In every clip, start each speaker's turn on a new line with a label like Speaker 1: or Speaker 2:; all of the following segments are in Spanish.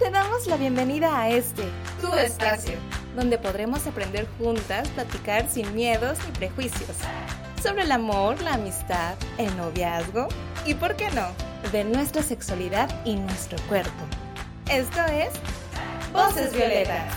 Speaker 1: te damos la bienvenida a este, tu espacio, donde podremos aprender juntas, platicar sin miedos ni prejuicios, sobre el amor, la amistad, el noviazgo y, ¿por qué no?, de nuestra sexualidad y nuestro cuerpo. Esto es Voces Violetas.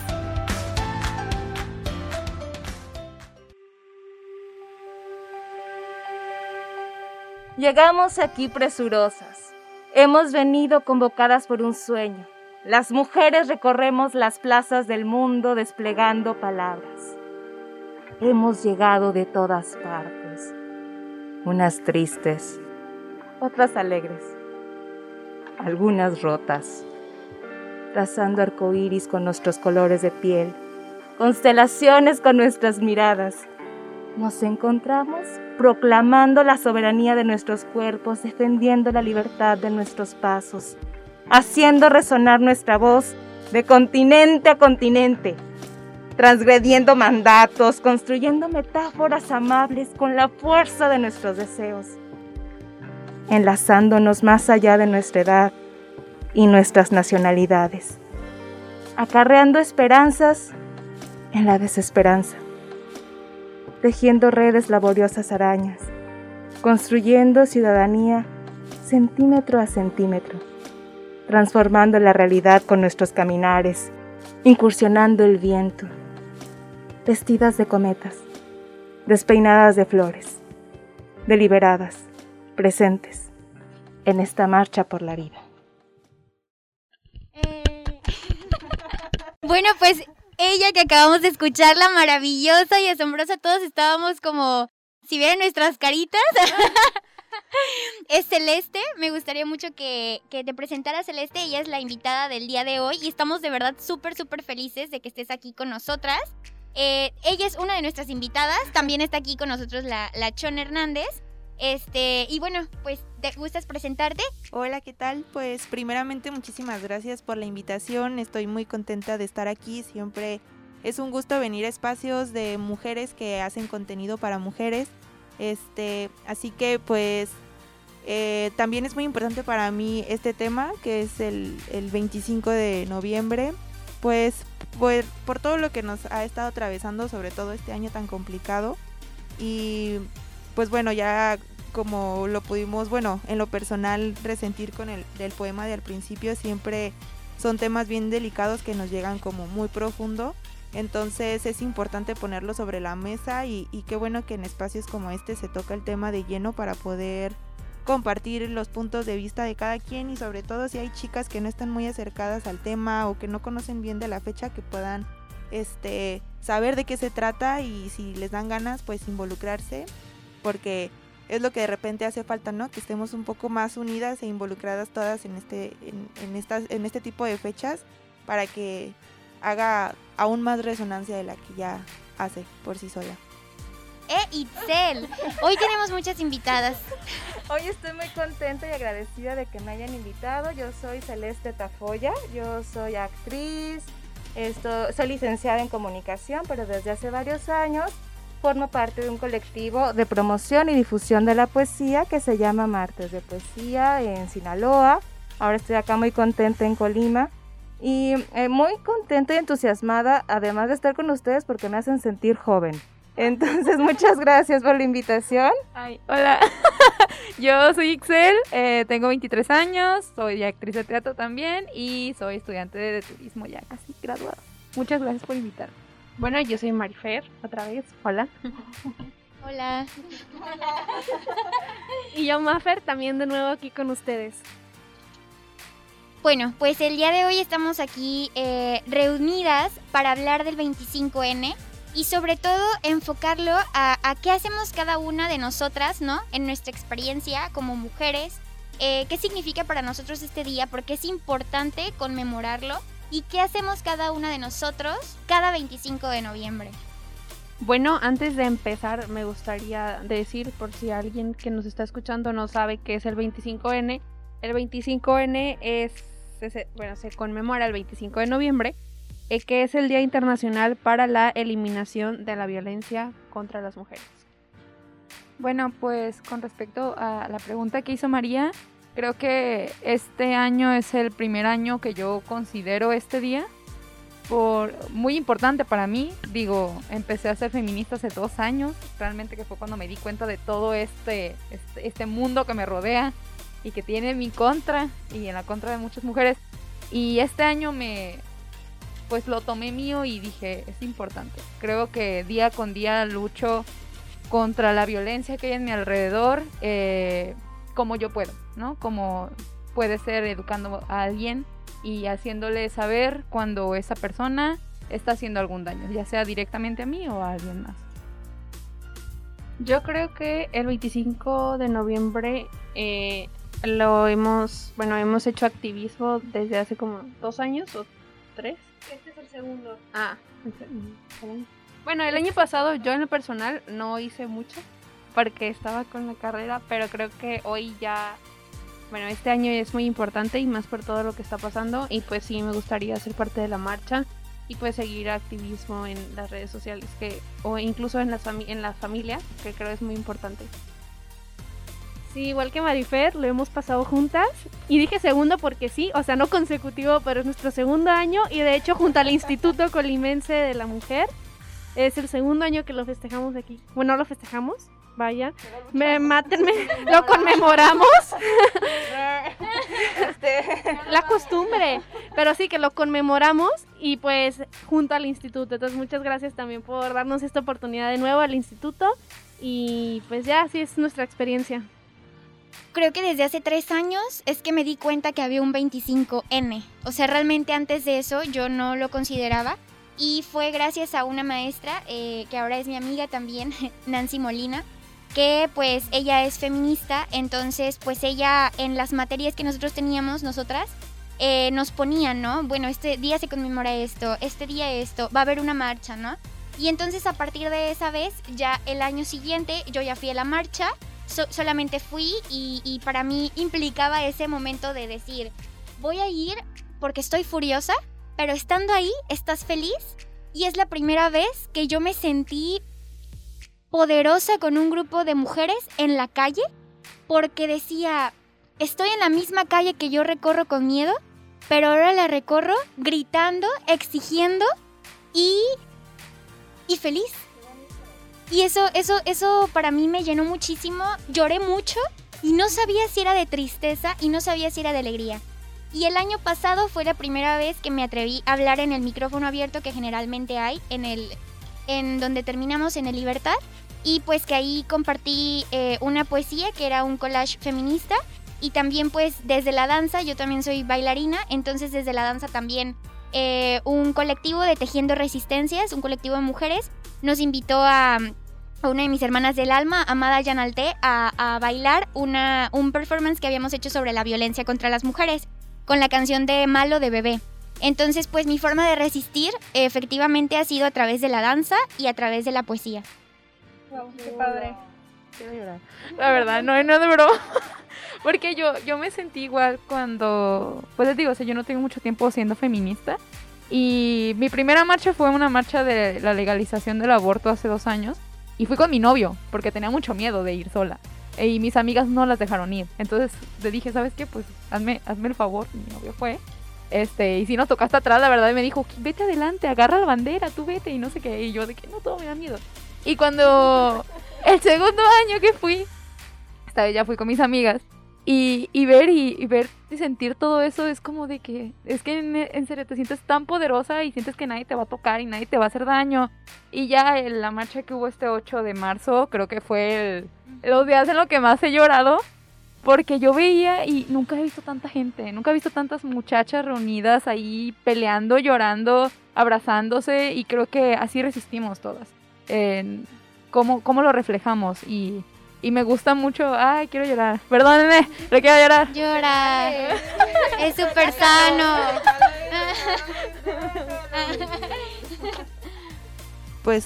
Speaker 1: Llegamos aquí presurosas. Hemos venido convocadas por un sueño. Las mujeres recorremos las plazas del mundo desplegando palabras. Hemos llegado de todas partes, unas tristes, otras alegres, algunas rotas, trazando arcoíris con nuestros colores de piel, constelaciones con nuestras miradas. Nos encontramos proclamando la soberanía de nuestros cuerpos, defendiendo la libertad de nuestros pasos, haciendo resonar nuestra voz de continente a continente, transgrediendo mandatos, construyendo metáforas amables con la fuerza de nuestros deseos, enlazándonos más allá de nuestra edad y nuestras nacionalidades, acarreando esperanzas en la desesperanza tejiendo redes laboriosas arañas, construyendo ciudadanía centímetro a centímetro, transformando la realidad con nuestros caminares, incursionando el viento, vestidas de cometas, despeinadas de flores, deliberadas, presentes en esta marcha por la vida.
Speaker 2: Eh, bueno, pues ella que acabamos de escuchar, la maravillosa y asombrosa, todos estábamos como, si vieran nuestras caritas. es Celeste, me gustaría mucho que, te presentara Celeste, ella es la invitada del día de hoy y estamos de verdad súper, súper felices de que estés aquí con nosotras. Eh, ella es una de nuestras invitadas, también está aquí con nosotros la, la Chon Hernández. Este, y bueno, pues, ¿te gustas presentarte?
Speaker 3: Hola, ¿qué tal? Pues primeramente muchísimas gracias por la invitación. Estoy muy contenta de estar aquí. Siempre es un gusto venir a espacios de mujeres que hacen contenido para mujeres. Este, así que pues eh, también es muy importante para mí este tema, que es el, el 25 de noviembre. Pues por, por todo lo que nos ha estado atravesando, sobre todo este año tan complicado. Y pues bueno, ya como lo pudimos, bueno, en lo personal resentir con el del poema del principio, siempre son temas bien delicados que nos llegan como muy profundo. Entonces es importante ponerlo sobre la mesa y, qué bueno que en espacios como este se toca el tema de lleno para poder compartir los puntos de vista de cada quien y sobre todo si hay chicas que no están muy acercadas al tema o que no conocen bien de la fecha que puedan este saber de qué se trata y si les dan ganas pues involucrarse porque es lo que de repente hace falta, ¿no? Que estemos un poco más unidas e involucradas todas en este, en, estas, en este tipo de fechas para que haga aún más resonancia de la que ya hace por sí sola.
Speaker 2: ¡Eh, Itzel! Hoy tenemos muchas invitadas.
Speaker 1: Hoy estoy muy contenta y agradecida de que me hayan invitado. Yo soy Celeste Tafoya, yo soy actriz, esto, soy licenciada en comunicación, pero desde hace varios años formo parte de un colectivo de promoción y difusión de la poesía que se llama Martes de Poesía en Sinaloa. Ahora estoy acá muy contenta en Colima y eh, muy contenta y entusiasmada, además de estar con ustedes porque me hacen sentir joven. Entonces, muchas gracias por la invitación.
Speaker 4: Ay, hola, yo soy Ixel, eh, tengo 23 años, soy actriz de teatro también y soy estudiante de turismo ya casi graduada. Muchas gracias por invitarme.
Speaker 5: Bueno, yo soy Marifer, otra vez. Hola.
Speaker 2: Hola.
Speaker 5: y yo, Mafer, también de nuevo aquí con ustedes.
Speaker 2: Bueno, pues el día de hoy estamos aquí eh, reunidas para hablar del 25N y sobre todo enfocarlo a, a, qué hacemos cada una de nosotras, ¿no? En nuestra experiencia como mujeres, eh, qué significa para nosotros este día, porque es importante conmemorarlo ¿Y qué hacemos cada una de nosotros cada 25 de noviembre?
Speaker 5: Bueno, antes de empezar me gustaría decir, por si alguien que nos está escuchando no sabe qué es el 25N, el 25N es, bueno, se conmemora el 25 de noviembre, eh, que es el Día Internacional para la Eliminación de la Violencia contra las Mujeres.
Speaker 4: Bueno, pues con respecto a la pregunta que hizo María, Creo que este año es el primer año que yo considero este día por muy importante para mí. Digo, empecé a ser feminista hace dos años, realmente que fue cuando me di cuenta de todo este, este, este mundo que me rodea y que tiene en mi contra y en la contra de muchas mujeres. Y este año me, pues lo tomé mío y dije, es importante. Creo que día con día lucho contra la violencia que hay en mi alrededor, eh, como yo puedo, ¿no? Como puede ser educando a alguien y haciéndole saber cuando esa persona está haciendo algún daño, ya sea directamente a mí o a alguien más.
Speaker 5: Yo creo que el 25 de noviembre eh, lo hemos, bueno, hemos hecho activismo desde hace como dos años o tres.
Speaker 2: Este es el segundo.
Speaker 5: Ah, bueno, el año pasado yo en lo personal no hice mucho porque estaba con la carrera, pero creo que hoy ya, bueno, este año es muy importante y más por todo lo que está pasando y pues sí me gustaría ser parte de la marcha y pues seguir activismo en las redes sociales que o incluso en la, en la familia, que creo es muy importante.
Speaker 6: Sí, igual que Marifer, lo hemos pasado juntas. Y dije segundo porque sí, o sea, no consecutivo, pero es nuestro segundo año. Y de hecho, junto al Instituto Colimense de la Mujer, es el segundo año que lo festejamos aquí. Bueno, no lo festejamos, vaya. Me mátenme, lo conmemoramos. La costumbre. Pero sí que lo conmemoramos y pues junto al instituto. Entonces muchas gracias también por darnos esta oportunidad de nuevo al instituto. Y pues ya, así es nuestra experiencia
Speaker 2: creo que desde hace tres años es que me di cuenta que había un 25N. O sea, realmente antes de eso yo no lo consideraba. Y fue gracias a una maestra, eh, que ahora es mi amiga también, Nancy Molina, que pues ella es feminista, entonces pues ella en las materias que nosotros teníamos, nosotras, eh, nos ponían, ¿no? Bueno, este día se conmemora esto, este día esto, va a haber una marcha, ¿no? Y entonces a partir de esa vez, ya el año siguiente, yo ya fui a la marcha solamente fui y, para mí implicaba ese momento de decir, voy a ir porque estoy furiosa, pero estando ahí estás feliz y es la primera vez que yo me sentí poderosa con un grupo de mujeres en la calle porque decía, estoy en la misma calle que yo recorro con miedo, pero ahora la recorro gritando, exigiendo y, y feliz. Y eso, eso, eso para mí me llenó muchísimo. Lloré mucho y no sabía si era de tristeza y no sabía si era de alegría. Y el año pasado fue la primera vez que me atreví a hablar en el micrófono abierto que generalmente hay en el en donde terminamos en el Libertad y pues que ahí compartí eh, una poesía que era un collage feminista y también pues desde la danza, yo también soy bailarina, entonces desde la danza también eh, un colectivo de Tejiendo Resistencias, un colectivo de mujeres, nos invitó a una de mis hermanas del alma, Amada Yanalte, a, a bailar una, un performance que habíamos hecho sobre la violencia contra las mujeres, con la canción de Malo de Bebé. Entonces, pues mi forma de resistir efectivamente ha sido a través de la danza y a través de la poesía.
Speaker 4: qué padre. Quiero llorar. La verdad, no, no broma. Porque yo, yo me sentí igual cuando, pues les digo, o sea, yo no tengo mucho tiempo siendo feminista. Y mi primera marcha fue una marcha de la legalización del aborto hace dos años. Y fui con mi novio, porque tenía mucho miedo de ir sola. Y mis amigas no las dejaron ir. Entonces le dije, ¿sabes qué? Pues hazme, hazme el favor. Mi novio fue. Este, y si nos tocaste atrás, la verdad, me dijo, vete adelante, agarra la bandera, tú vete, y no sé qué. Y yo de que no, todo me da miedo. Y cuando el segundo año que fui, esta vez ya fui con mis amigas, y, y ver y, ver y sentir todo eso es como de que, es que en, serio te sientes tan poderosa y sientes que nadie te va a tocar y nadie te va a hacer daño. Y ya en la marcha que hubo este 8 de marzo, creo que fue el, los días en los que más he llorado. Porque yo veía y nunca he visto tanta gente, nunca he visto tantas muchachas reunidas ahí peleando, llorando, abrazándose y creo que así resistimos todas. cómo, cómo lo reflejamos y y me gusta mucho. Ay, quiero llorar. Perdónenme, le quiero llorar.
Speaker 2: Llorar. es súper sano.
Speaker 3: pues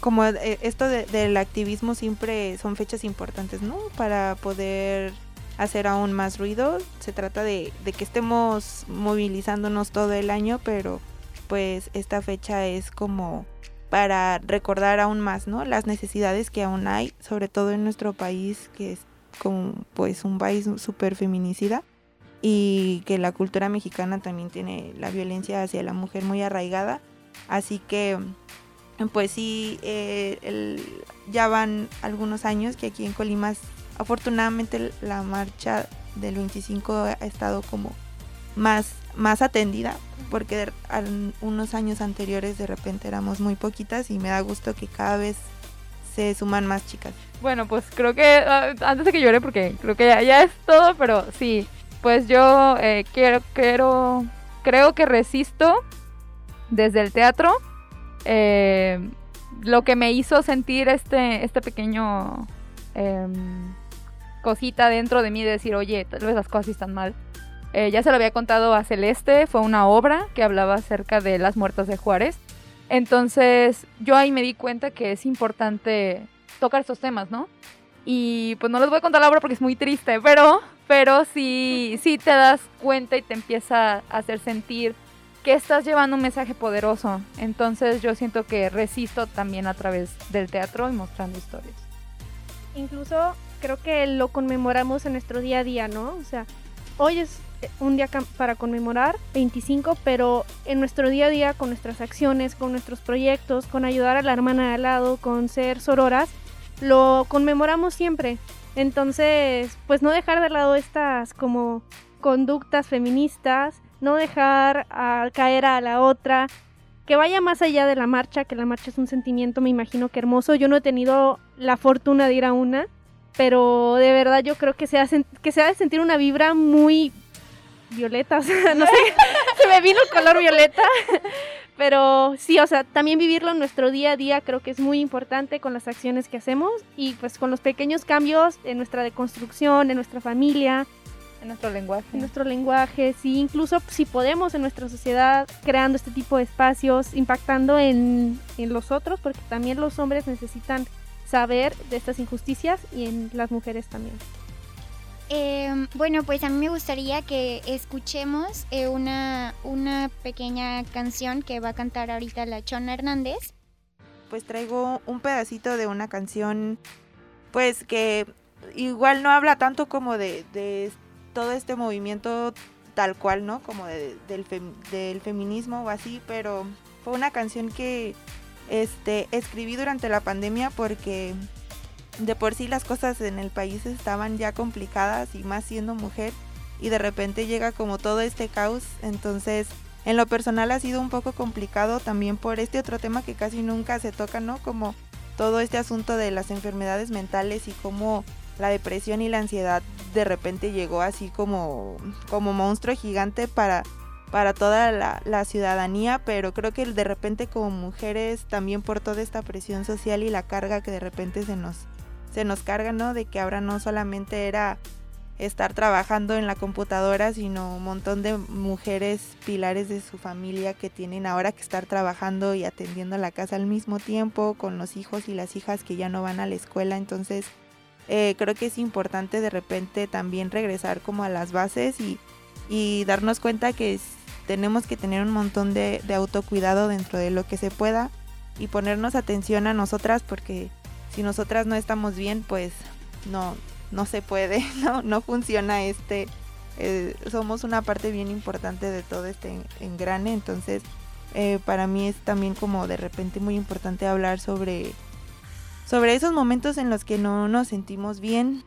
Speaker 3: como eh, esto del activismo siempre son fechas importantes, ¿no? Para poder hacer aún más ruido. Se trata de, de que estemos movilizándonos todo el año, pero pues esta fecha es como para recordar aún más, ¿no? Las necesidades que aún hay, sobre todo en nuestro país, que como pues un país súper feminicida y que la cultura mexicana también tiene la violencia hacia la mujer muy arraigada. Así que pues sí, eh, ya van algunos años que aquí en Colima afortunadamente la marcha del 25 ha estado como más, más atendida porque unos años anteriores de repente éramos muy poquitas y me da gusto que cada vez se suman más chicas.
Speaker 4: Bueno, pues creo que ah, antes de que llore, porque creo que ya, es todo, pero sí, pues yo eh, quiero, quiero, creo que resisto desde el teatro. Eh, lo que me hizo sentir este, este pequeño em, cosita dentro de mí de decir, oye, tal vez las cosas están mal. Eh, ya se lo había contado a Celeste, fue una obra que hablaba acerca de las muertas de Juárez. Entonces yo ahí me di cuenta que es importante tocar estos temas, ¿no? Y pues no les voy a contar la obra porque es muy triste, pero, pero sí, sí te das cuenta y te empieza a hacer sentir que estás llevando un mensaje poderoso. Entonces yo siento que resisto también a través del teatro y mostrando historias.
Speaker 6: Incluso creo que lo conmemoramos en nuestro día a día, ¿no? O sea, hoy es un día para conmemorar 25, pero en nuestro día a día, con nuestras acciones, con nuestros proyectos, con ayudar a la hermana de al lado, con ser sororas, lo conmemoramos siempre. Entonces, pues no dejar de lado estas como conductas feministas, no dejar caer a la otra, que vaya más allá de la marcha, que la marcha es un sentimiento, me imagino que hermoso. Yo no he tenido la fortuna de ir a una, pero de verdad yo creo que se ha, que se ha de sentir una vibra muy violeta, o sea, no sé, se me vino el color violeta. Pero sí, o sea, también vivirlo en nuestro día a día creo que es muy importante con las acciones que hacemos y pues con los pequeños cambios en nuestra deconstrucción, en nuestra familia.
Speaker 4: En nuestro lenguaje.
Speaker 6: En nuestro lenguaje, sí, incluso si podemos en nuestra sociedad creando este tipo de espacios, impactando en, en los otros, porque también los hombres necesitan saber de estas injusticias y en las mujeres también.
Speaker 2: Em, bueno, pues a mí me gustaría que escuchemos eh, una, una pequeña canción que va a cantar ahorita la Chona Hernández.
Speaker 3: Pues traigo un pedacito de una canción, pues que igual no habla tanto como de, de todo este movimiento tal cual, ¿no? Como del, del feminismo o así, pero fue una canción que este, escribí durante la pandemia porque de por sí las cosas en el país estaban ya complicadas y más siendo mujer y de repente llega como todo este caos, entonces en lo personal ha sido un poco complicado también por este otro tema que casi nunca se toca, ¿no? Como todo este asunto de las enfermedades mentales y cómo la depresión y la ansiedad de repente llegó así como, como monstruo gigante para, para toda la, ciudadanía, pero creo que de repente como mujeres también por toda esta presión social y la carga que de repente se nos, se nos carga, ¿no? De que ahora no solamente era estar trabajando en la computadora, sino un montón de mujeres pilares de su familia que tienen ahora que estar trabajando y atendiendo la casa al mismo tiempo, con los hijos y las hijas que ya no van a la escuela. Entonces, eh, creo que es importante de repente también regresar como a las bases y, y darnos cuenta que tenemos que tener un montón de, autocuidado dentro de lo que se pueda y ponernos atención a nosotras porque si nosotras no estamos bien, pues no, no se puede, no, no funciona este. Eh, somos una parte bien importante de todo este engrane, entonces eh, para mí es también como de repente muy importante hablar sobre, sobre esos momentos en los que no nos sentimos bien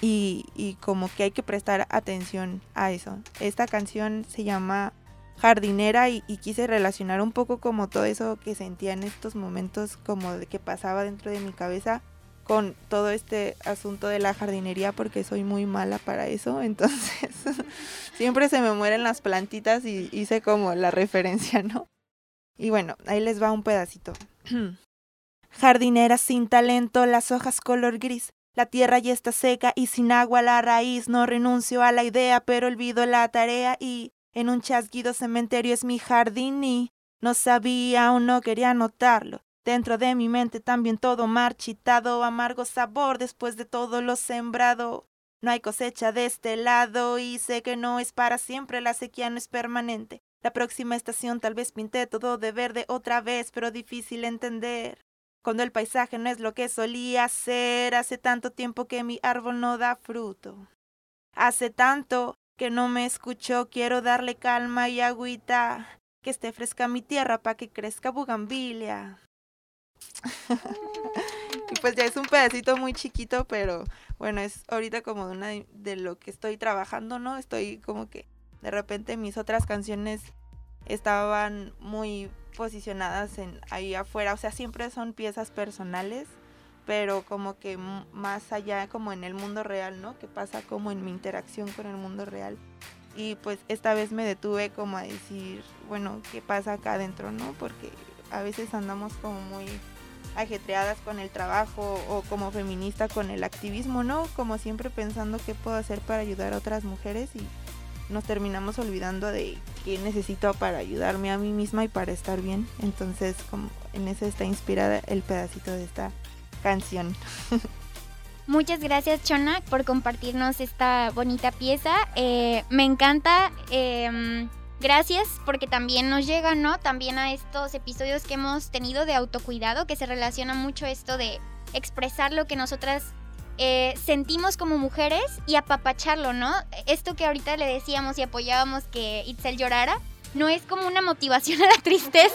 Speaker 3: y, como que hay que prestar atención a eso. Esta canción se llama jardinera y, quise relacionar un poco como todo eso que sentía en estos momentos como que pasaba dentro de mi cabeza con todo este asunto de la jardinería porque soy muy mala para eso, entonces siempre se me mueren las plantitas y hice como la referencia, ¿no? Y bueno, ahí les va un pedacito. Jardinera sin talento, las hojas color gris, la tierra ya está seca y sin agua la raíz, no renuncio a la idea, pero olvido la tarea y en un chasquido cementerio es mi jardín y no sabía o no quería notarlo. Dentro de mi mente también todo marchitado, amargo sabor después de todo lo sembrado. No hay cosecha de este lado y sé que no es para siempre, la sequía no es permanente. La próxima estación tal vez pinté todo de verde otra vez, pero difícil entender. Cuando el paisaje no es lo que solía ser, hace tanto tiempo que mi árbol no da fruto. Hace tanto que no me escuchó, quiero darle calma y agüita, que esté fresca mi tierra para que crezca bugambilia. y pues ya es un pedacito muy chiquito, pero bueno, es ahorita como de una de lo que estoy trabajando, ¿no? Estoy como que de repente mis otras canciones estaban muy posicionadas en ahí afuera, o sea, siempre son piezas personales, pero como que más allá como en el mundo real, ¿no? Que pasa como en mi interacción con el mundo real. Y pues esta vez me detuve como a decir, bueno, ¿qué pasa acá adentro, no? Porque a veces andamos como muy ajetreadas con el trabajo o como feminista con el activismo, ¿no? Como siempre pensando qué puedo hacer para ayudar a otras mujeres y nos terminamos olvidando de qué necesito para ayudarme a mí misma y para estar bien. Entonces, como en eso está inspirada el pedacito de esta canción.
Speaker 2: Muchas gracias Chona por compartirnos esta bonita pieza. Eh, me encanta. Em, gracias porque también nos llega, ¿no? También a estos episodios que hemos tenido de autocuidado, que se relaciona mucho esto de expresar lo que nosotras eh, sentimos como mujeres y apapacharlo, ¿no? Esto que ahorita le decíamos y apoyábamos que Itzel llorara, no es como una motivación a la tristeza.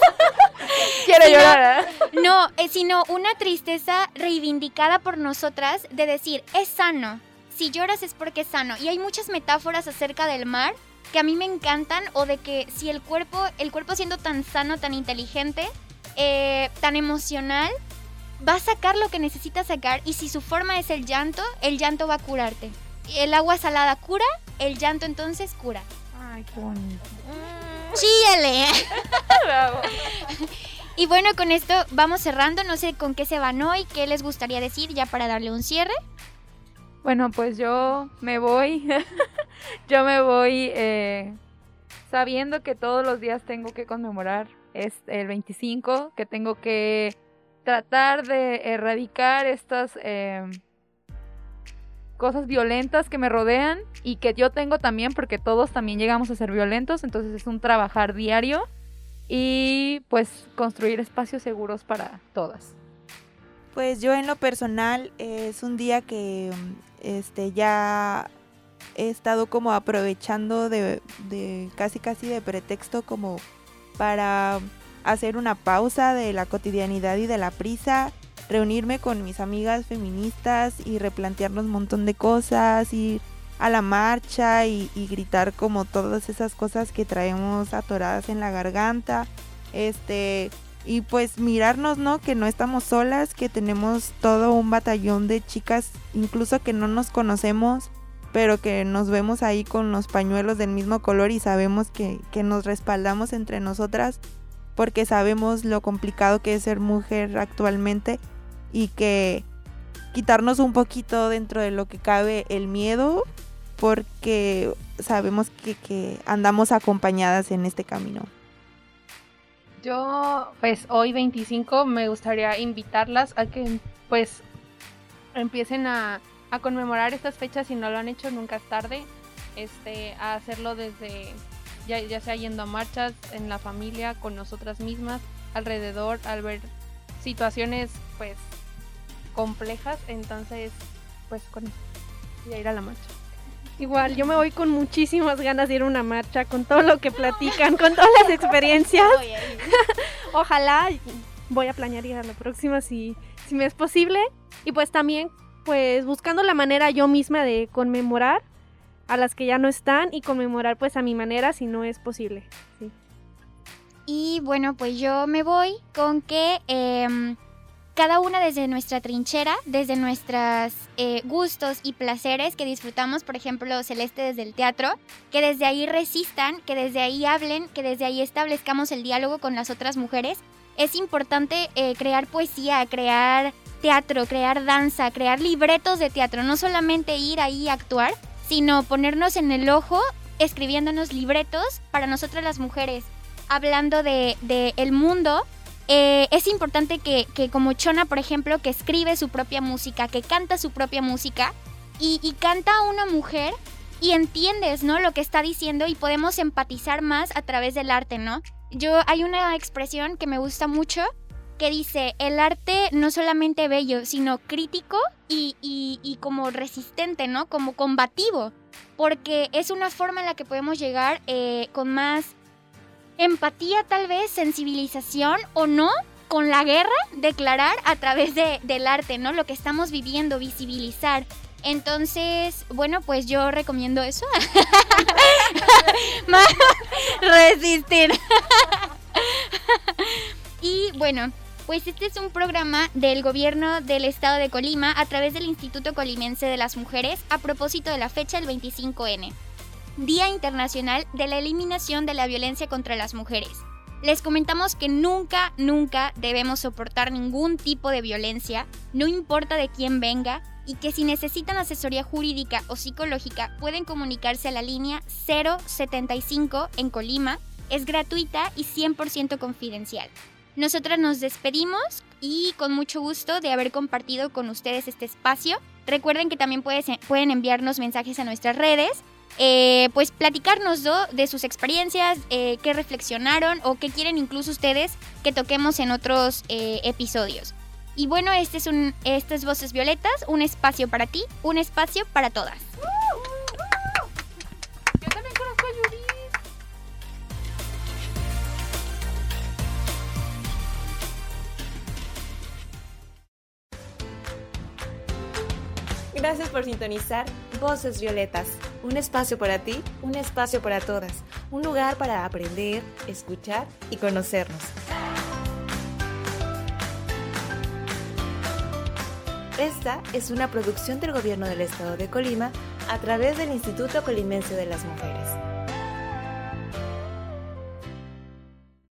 Speaker 4: Quiero llorar.
Speaker 2: ¿eh? No, es sino una tristeza reivindicada por nosotras de decir, es sano. Si lloras es porque es sano. Y hay muchas metáforas acerca del mar que a mí me encantan o de que si el cuerpo, el cuerpo siendo tan sano, tan inteligente, eh, tan emocional, va a sacar lo que necesita sacar y si su forma es el llanto, el llanto va a curarte. El agua salada cura, el llanto entonces cura.
Speaker 4: Ay, qué bonito.
Speaker 2: ¡Chíale! y bueno, con esto vamos cerrando. No sé con qué se van hoy, qué les gustaría decir ya para darle un cierre.
Speaker 4: Bueno, pues yo me voy. yo me voy eh, sabiendo que todos los días tengo que conmemorar. Es el 25, que tengo que tratar de erradicar estas em, cosas violentas que me rodean y que yo tengo también porque todos también llegamos a ser violentos, entonces es un trabajar diario y pues construir espacios seguros para todas.
Speaker 3: Pues yo en lo personal es un día que este ya he estado como aprovechando de, de casi casi de pretexto como para hacer una pausa de la cotidianidad y de la prisa, reunirme con mis amigas feministas y replantearnos un montón de cosas, ir a la marcha y, gritar como todas esas cosas que traemos atoradas en la garganta. Este, y pues mirarnos, ¿no? Que no estamos solas, que tenemos todo un batallón de chicas, incluso que no nos conocemos, pero que nos vemos ahí con los pañuelos del mismo color y sabemos que, que nos respaldamos entre nosotras porque sabemos lo complicado que es ser mujer actualmente y que quitarnos un poquito dentro de lo que cabe el miedo porque sabemos que, andamos acompañadas en este camino.
Speaker 5: Yo, pues hoy 25 me gustaría invitarlas a que pues empiecen a, a conmemorar estas fechas si no lo han hecho nunca es tarde, este, a hacerlo desde ya, sea yendo a marchas en la familia, con nosotras mismas, alrededor, al ver situaciones pues complejas, entonces pues con y a ir a la marcha.
Speaker 6: Igual, yo me voy con muchísimas ganas de ir a una marcha, con todo lo que platican, con todas las experiencias. Ojalá voy a planear ir a la próxima si, si me es posible. Y pues también, pues buscando la manera yo misma de conmemorar a las que ya no están y conmemorar pues a mi manera si no es posible.
Speaker 2: Y bueno, pues yo me voy con que em, cada una desde nuestra trinchera, desde nuestros eh, gustos y placeres que disfrutamos, por ejemplo, Celeste desde el teatro, que desde ahí resistan, que desde ahí hablen, que desde ahí establezcamos el diálogo con las otras mujeres. Es importante eh, crear poesía, crear teatro, crear danza, crear libretos de teatro, no solamente ir ahí a actuar, sino ponernos en el ojo escribiéndonos libretos para nosotras las mujeres, hablando de, el mundo. Eh, es importante que, como Chona, por ejemplo, que escribe su propia música, que canta su propia música, y, y canta a una mujer y entiendes, ¿no? Lo que está diciendo y podemos empatizar más a través del arte, ¿no? Yo hay una expresión que me gusta mucho que dice, el arte no solamente bello, sino crítico y, y, y como resistente, ¿no? Como combativo, porque es una forma en la que podemos llegar eh, con más empatía tal vez, sensibilización o no, con la guerra, declarar a través de, del arte, ¿no? Lo que estamos viviendo, visibilizar. Entonces, bueno, pues yo recomiendo eso. Resistir. y bueno, pues este es un programa del gobierno del estado de Colima a través del Instituto Colimense de las Mujeres a propósito de la fecha del 25N, Día Internacional de la Eliminación de la Violencia contra las Mujeres. Les comentamos que nunca, nunca debemos soportar ningún tipo de violencia, no importa de quién venga, y que si necesitan asesoría jurídica o psicológica pueden comunicarse a la línea 075 en Colima. Es gratuita y 100% confidencial. Nosotras nos despedimos y con mucho gusto de haber compartido con ustedes este espacio. Recuerden que también pueden enviarnos mensajes a nuestras redes, eh, pues platicarnos de sus experiencias, eh, qué reflexionaron o qué quieren incluso ustedes que toquemos en otros eh, episodios. Y bueno, este es un, es Voces Violetas, un espacio para ti, un espacio para todas.
Speaker 7: Por sintonizar Voces Violetas, un espacio para ti, un espacio para todas, un lugar para aprender, escuchar y conocernos. Esta es una producción del Gobierno del Estado de Colima a través del Instituto Colimense de las Mujeres.